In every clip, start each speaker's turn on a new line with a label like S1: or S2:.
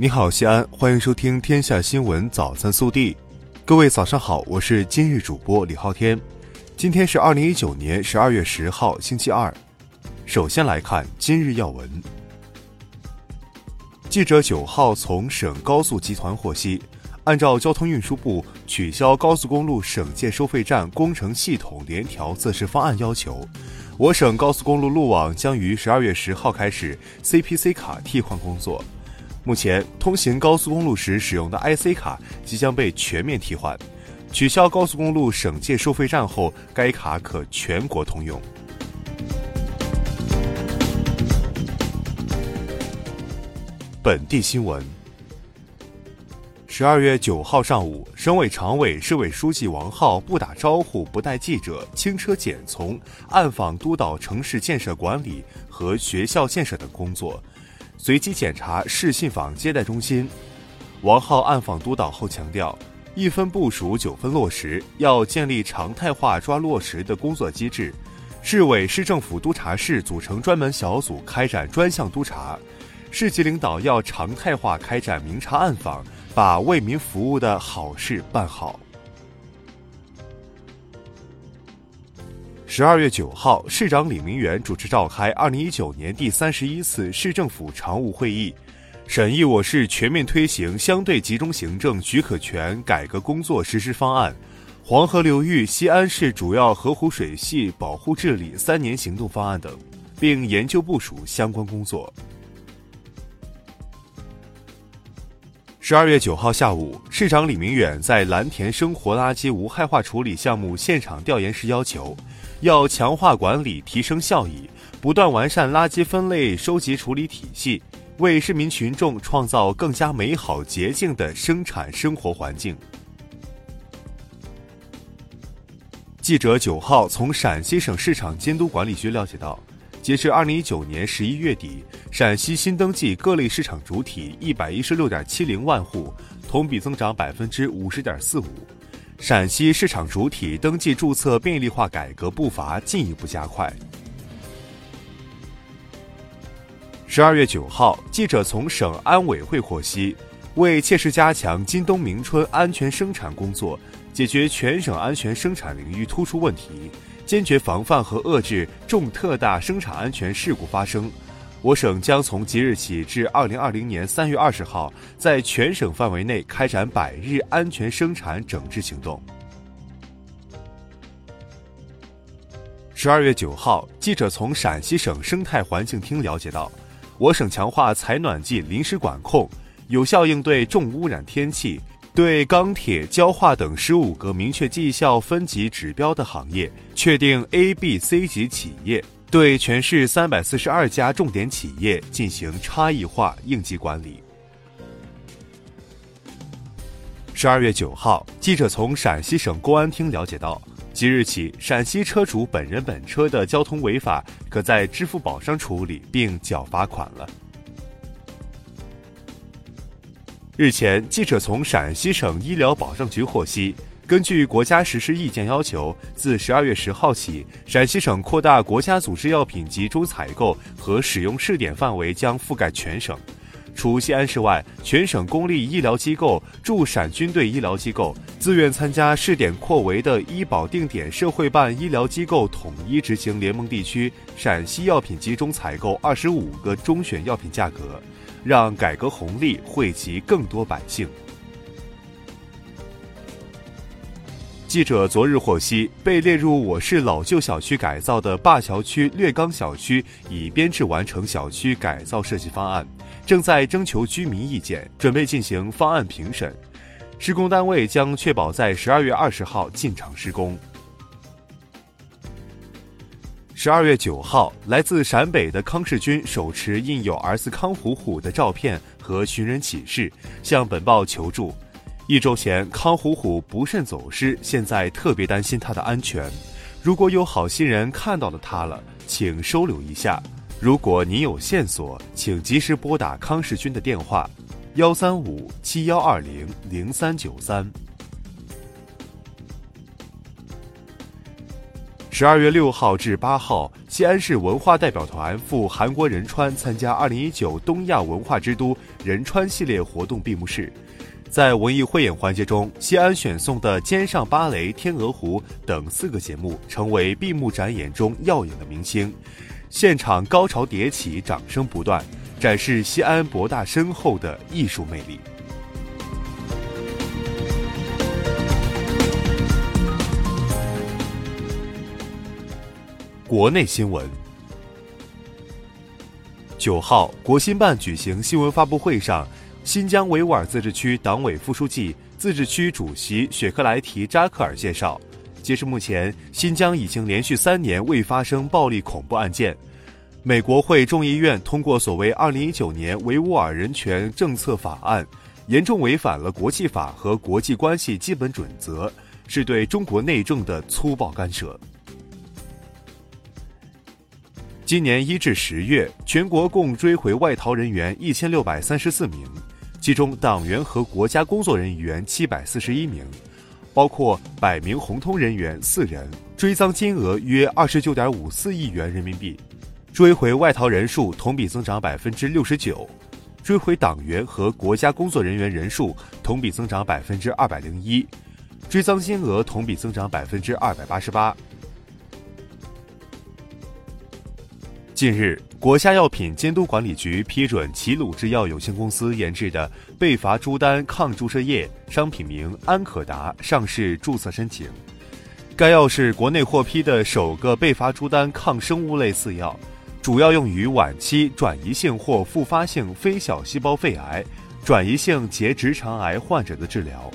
S1: 你好，西安，欢迎收听《天下新闻早餐速递》。各位早上好，我是今日主播李昊天。今天是二零一九年十二月十号，星期二。首先来看今日要闻。记者九号从省高速集团获悉，按照交通运输部取消高速公路省界收费站工程系统联调测试方案要求，我省高速公路路网将于十二月十号开始 CPC 卡替换工作。目前通行高速公路时使用的 IC 卡即将被全面替换，取消高速公路省界收费站后，该卡可全国通用。本地新闻：十二月九号上午，省委常委、市委书记王浩不打招呼、不带记者，轻车简从暗访督导城市建设管理和学校建设等工作。随机检查市信访接待中心，王浩暗访督导后强调，一分部署九分落实，要建立常态化抓落实的工作机制。市委市政府督查室组成专门小组开展专项督查，市级领导要常态化开展明察暗访，把为民服务的好事办好。十二月九号，市长李明远主持召开二零一九年第三十一次市政府常务会议，审议我市全面推行相对集中行政许可权改革工作实施方案、黄河流域西安市主要河湖水系保护治理三年行动方案等，并研究部署相关工作。十二月九号下午，市长李明远在蓝田生活垃圾无害化处理项目现场调研时要求。要强化管理，提升效益，不断完善垃圾分类收集处理体系，为市民群众创造更加美好洁净的生产生活环境。记者九号从陕西省市场监督管理局了解到，截至二零一九年十一月底，陕西新登记各类市场主体一百一十六点七零万户，同比增长百分之五十点四五。陕西市场主体登记注册便利化改革步伐进一步加快。十二月九号，记者从省安委会获悉，为切实加强今冬明春安全生产工作，解决全省安全生产领域突出问题，坚决防范和遏制重特大生产安全事故发生。我省将从即日起至二零二零年三月二十号，在全省范围内开展百日安全生产整治行动。十二月九号，记者从陕西省生态环境厅了解到，我省强化采暖季临时管控，有效应对重污染天气，对钢铁、焦化等十五个明确绩效分级指标的行业确定 A、B、C 级企业。对全市三百四十二家重点企业进行差异化应急管理。十二月九号，记者从陕西省公安厅了解到，即日起，陕西车主本人本车的交通违法可在支付宝上处理并缴罚款了。日前，记者从陕西省医疗保障局获悉。根据国家实施意见要求，自十二月十号起，陕西省扩大国家组织药品集中采购和使用试点范围将覆盖全省，除西安市外，全省公立医疗机构、驻陕军队医疗机构、自愿参加试点扩围的医保定点社会办医疗机构统一执行联盟地区陕西药品集中采购二十五个中选药品价格，让改革红利惠及更多百姓。记者昨日获悉，被列入我市老旧小区改造的灞桥区略钢小区已编制完成小区改造设计方案，正在征求居民意见，准备进行方案评审。施工单位将确保在十二月二十号进场施工。十二月九号，来自陕北的康世军手持印有儿子康虎虎的照片和寻人启事，向本报求助。一周前，康虎虎不慎走失，现在特别担心他的安全。如果有好心人看到了他了，请收留一下。如果您有线索，请及时拨打康世军的电话：幺三五七幺二零零三九三。十二月六号至八号，西安市文化代表团赴韩国仁川参加二零一九东亚文化之都仁川系列活动闭幕式。在文艺汇演环节中，西安选送的《肩上芭蕾》《天鹅湖》等四个节目成为闭幕展演中耀眼的明星，现场高潮迭起，掌声不断，展示西安博大深厚的艺术魅力。国内新闻。九号，国新办举行新闻发布会上，新疆维吾尔自治区党委副书记、自治区主席雪克莱提扎克尔介绍，截至目前，新疆已经连续三年未发生暴力恐怖案件。美国会众议院通过所谓“二零一九年维吾尔人权政策法案”，严重违反了国际法和国际关系基本准则，是对中国内政的粗暴干涉。今年一至十月，全国共追回外逃人员一千六百三十四名，其中党员和国家工作人员七百四十一名，包括百名红通人员四人，追赃金额约二十九点五四亿元人民币，追回外逃人数同比增长百分之六十九，追回党员和国家工作人员人数同比增长百分之二百零一，追赃金额同比增长百分之二百八十八。近日，国家药品监督管理局批准齐鲁制药有限公司研制的贝伐珠丹抗注射液商品名安可达上市注册申请。该药是国内获批的首个贝伐珠丹抗生物类似药，主要用于晚期转移性或复发性非小细胞肺癌、转移性结直肠癌患者的治疗。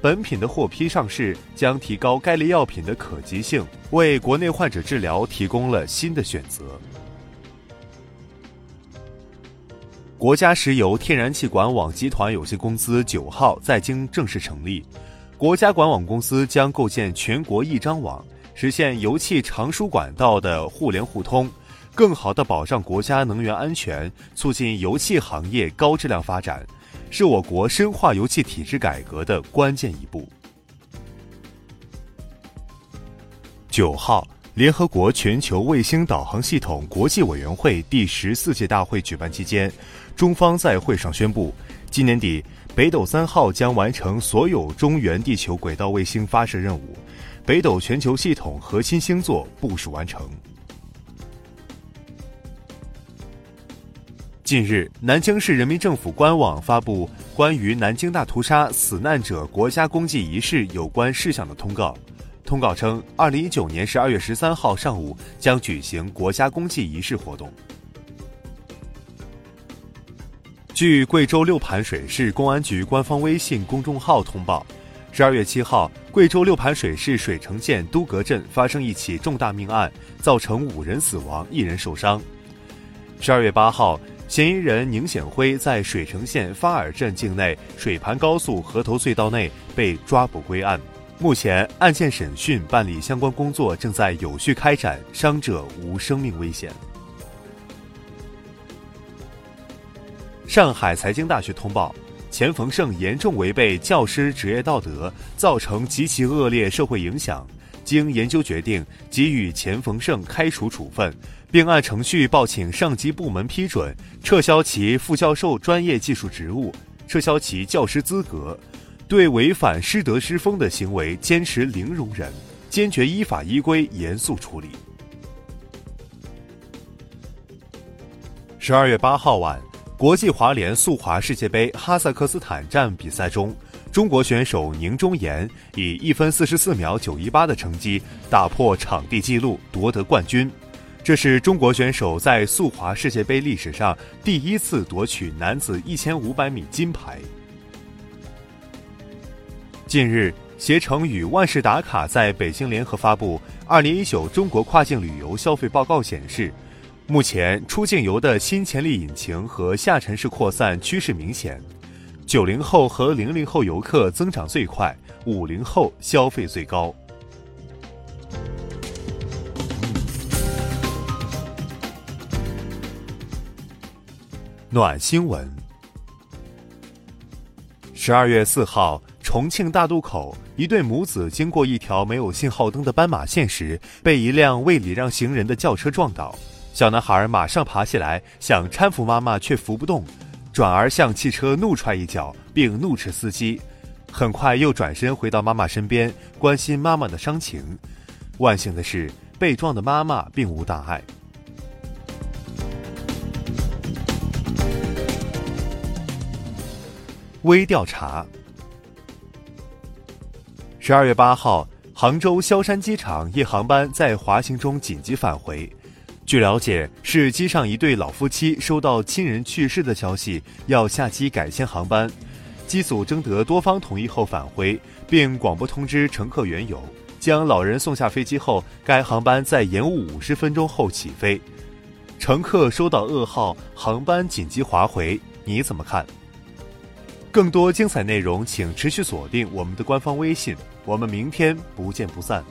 S1: 本品的获批上市将提高该类药品的可及性，为国内患者治疗提供了新的选择。国家石油天然气管网集团有限公司九号在京正式成立，国家管网公司将构建全国一张网，实现油气长输管道的互联互通，更好地保障国家能源安全，促进油气行业高质量发展，是我国深化油气体制改革的关键一步。九号。联合国全球卫星导航系统国际委员会第十四届大会举办期间，中方在会上宣布，今年底北斗三号将完成所有中原地球轨道卫星发射任务，北斗全球系统核心星座部署完成。近日，南京市人民政府官网发布关于南京大屠杀死难者国家公祭仪式有关事项的通告。通告称，二零一九年十二月十三号上午将举行国家公祭仪式活动。据贵州六盘水市公安局官方微信公众号通报，十二月七号，贵州六盘水市水城县都格镇发生一起重大命案，造成五人死亡，一人受伤。十二月八号，嫌疑人宁显辉在水城县发尔镇境内水盘高速河头隧道内被抓捕归案。目前案件审讯办理相关工作正在有序开展，伤者无生命危险。上海财经大学通报，钱逢胜严重违背教师职业道德，造成极其恶劣社会影响，经研究决定给予钱逢胜开除处分，并按程序报请上级部门批准，撤销其副教授专业技术职务，撤销其教师资格。对违反师德师风的行为坚持零容忍，坚决依法依规严肃处理。十二月八号晚，国际滑联速滑世界杯哈萨克斯坦站比赛中，中国选手宁忠岩以一分四十四秒九一八的成绩打破场地纪录，夺得冠军。这是中国选手在速滑世界杯历史上第一次夺取男子一千五百米金牌。近日，携程与万事达卡在北京联合发布《二零一九中国跨境旅游消费报告》，显示，目前出境游的新潜力引擎和下沉式扩散趋势明显，九零后和零零后游客增长最快，五零后消费最高。暖新闻，十二月四号。重庆大渡口，一对母子经过一条没有信号灯的斑马线时，被一辆未礼让行人的轿车撞倒。小男孩马上爬起来，想搀扶妈妈，却扶不动，转而向汽车怒踹一脚，并怒斥司机。很快又转身回到妈妈身边，关心妈妈的伤情。万幸的是，被撞的妈妈并无大碍。微调查。十二月八号，杭州萧山机场一航班在滑行中紧急返回。据了解，是机上一对老夫妻收到亲人去世的消息，要下机改签航班。机组征得多方同意后返回，并广播通知乘客缘由。将老人送下飞机后，该航班在延误五十分钟后起飞。乘客收到噩耗，航班紧急滑回，你怎么看？更多精彩内容，请持续锁定我们的官方微信。我们明天不见不散。